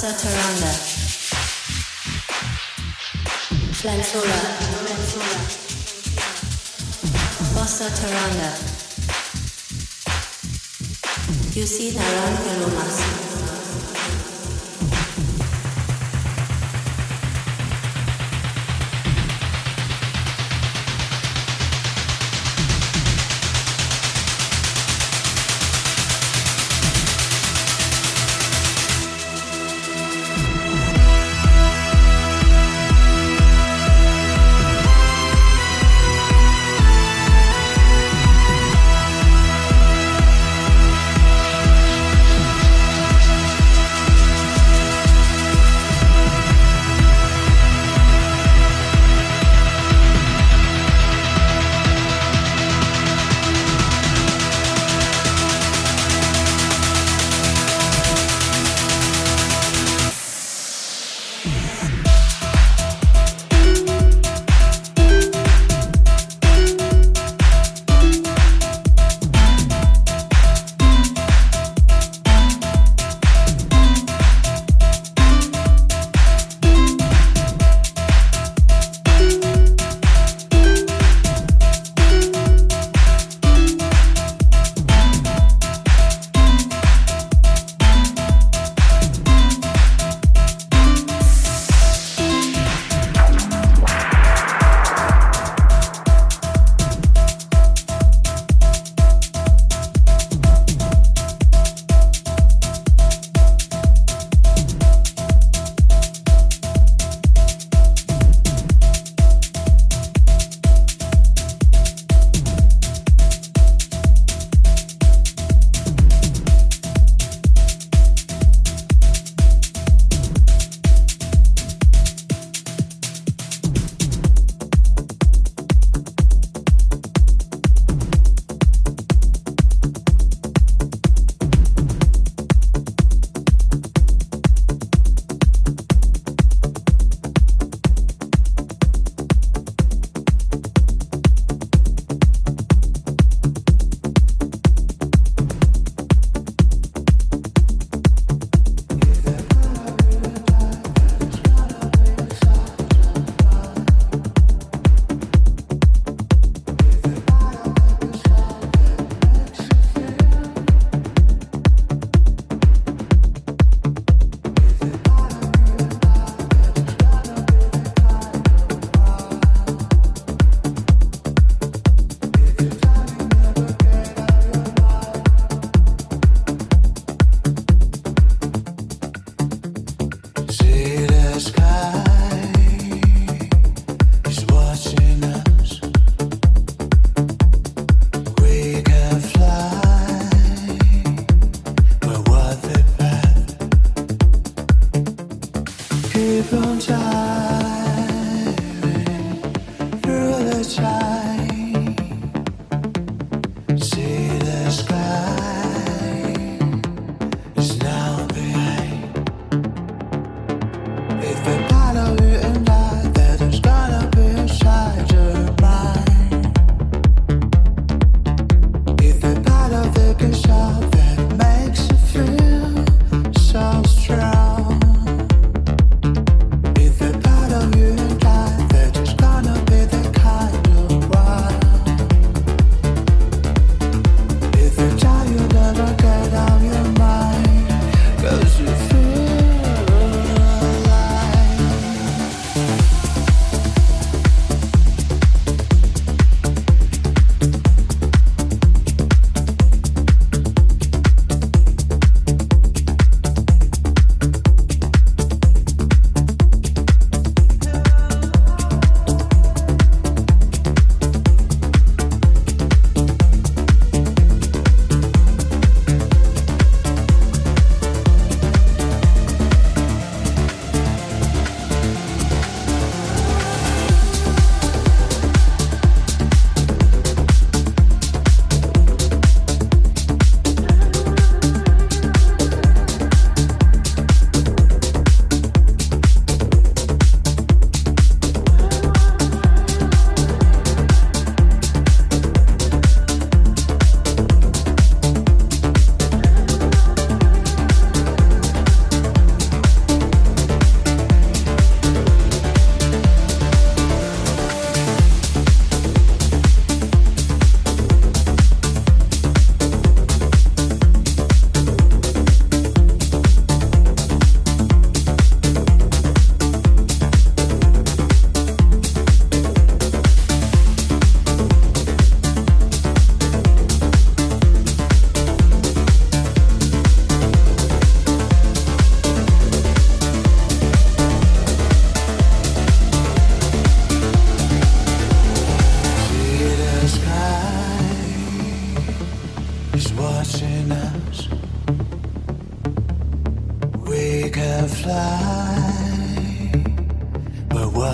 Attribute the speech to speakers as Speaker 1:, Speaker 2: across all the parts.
Speaker 1: Fossa Teranda. Flansola. Fossa Teranda. Yusi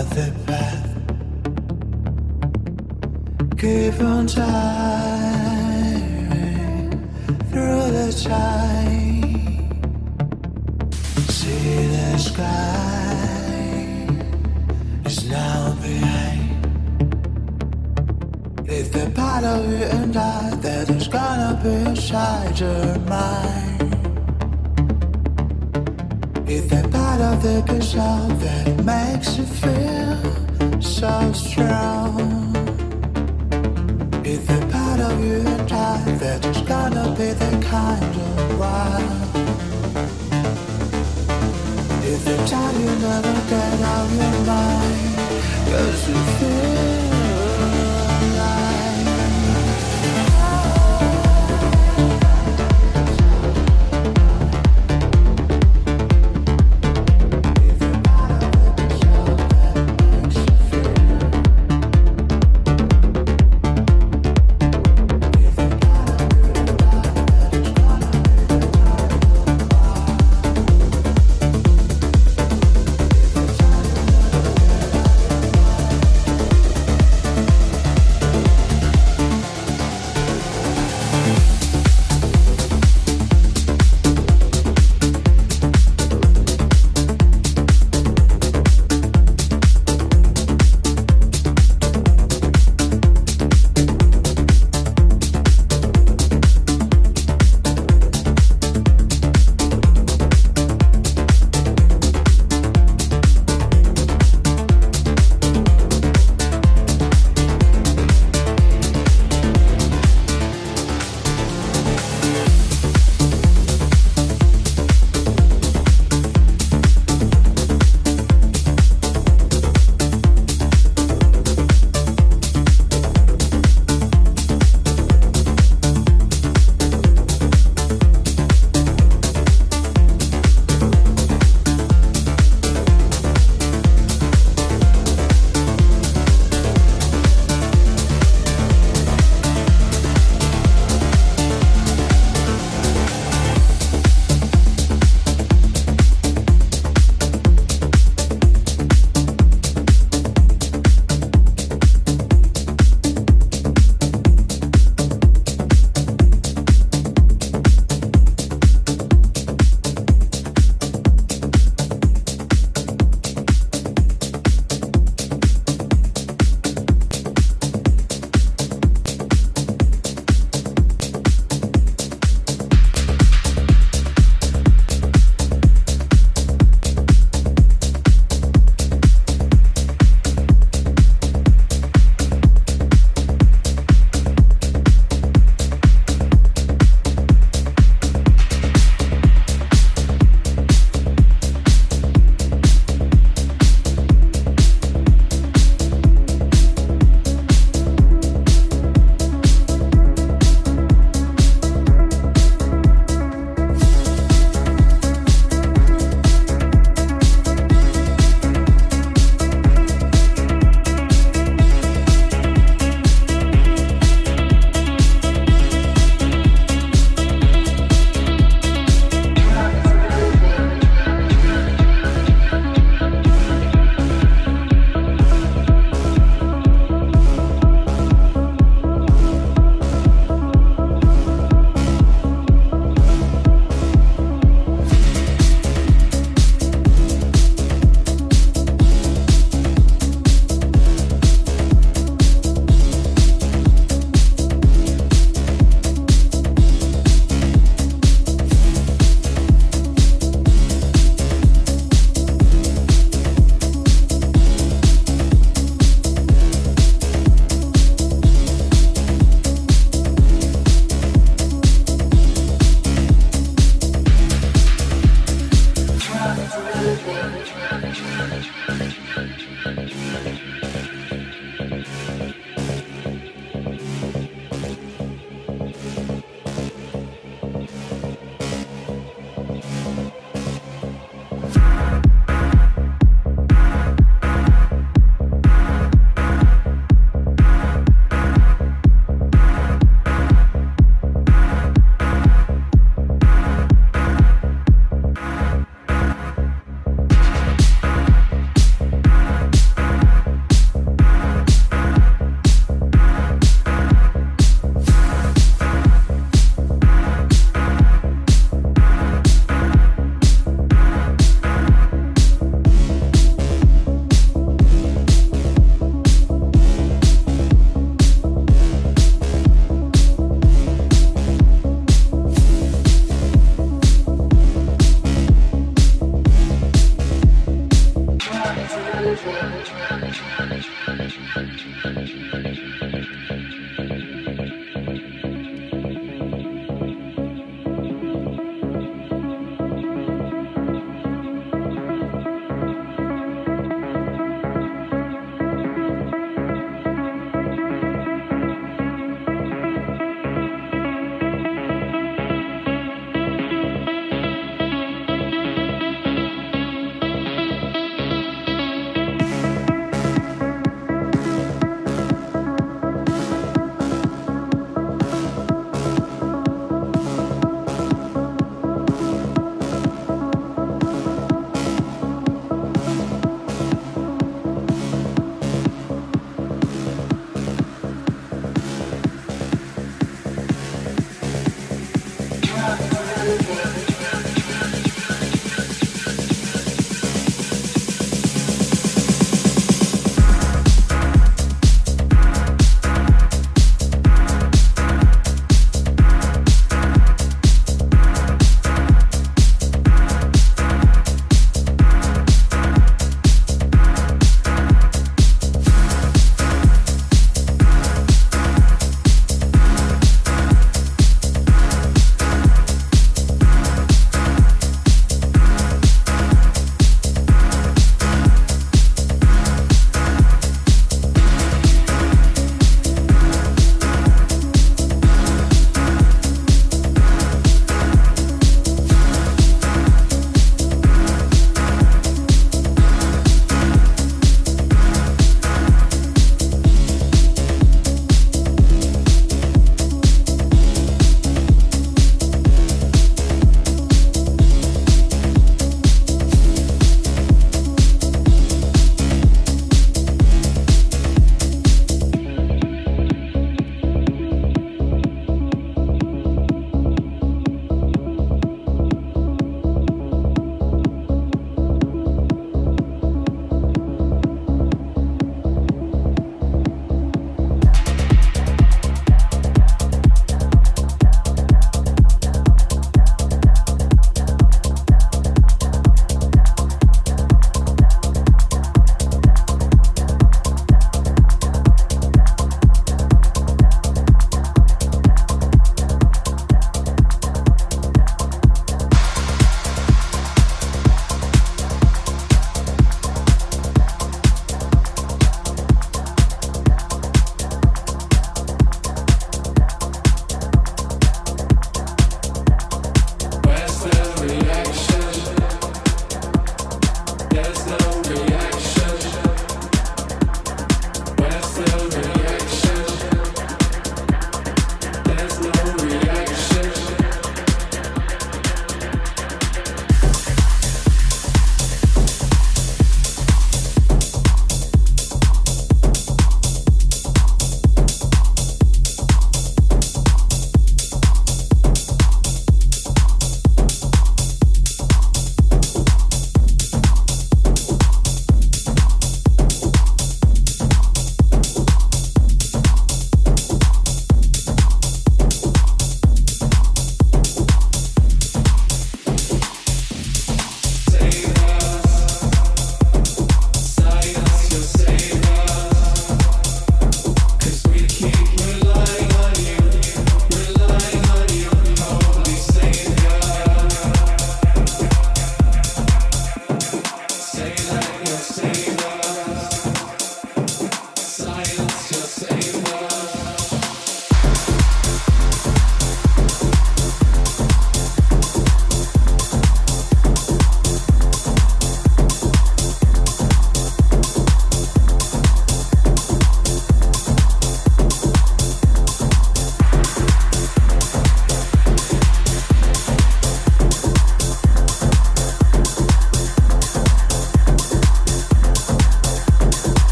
Speaker 2: other path. Keep on driving through the time. See the sky is now behind. If the part of you and I that is gonna be inside your mind. If the out of the control that makes you feel so strong. It's the part of you and I that is gonna be the kind of one. It's the time you never get out your mind, cause you feel.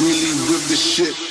Speaker 3: really with the shit.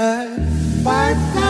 Speaker 4: night by night.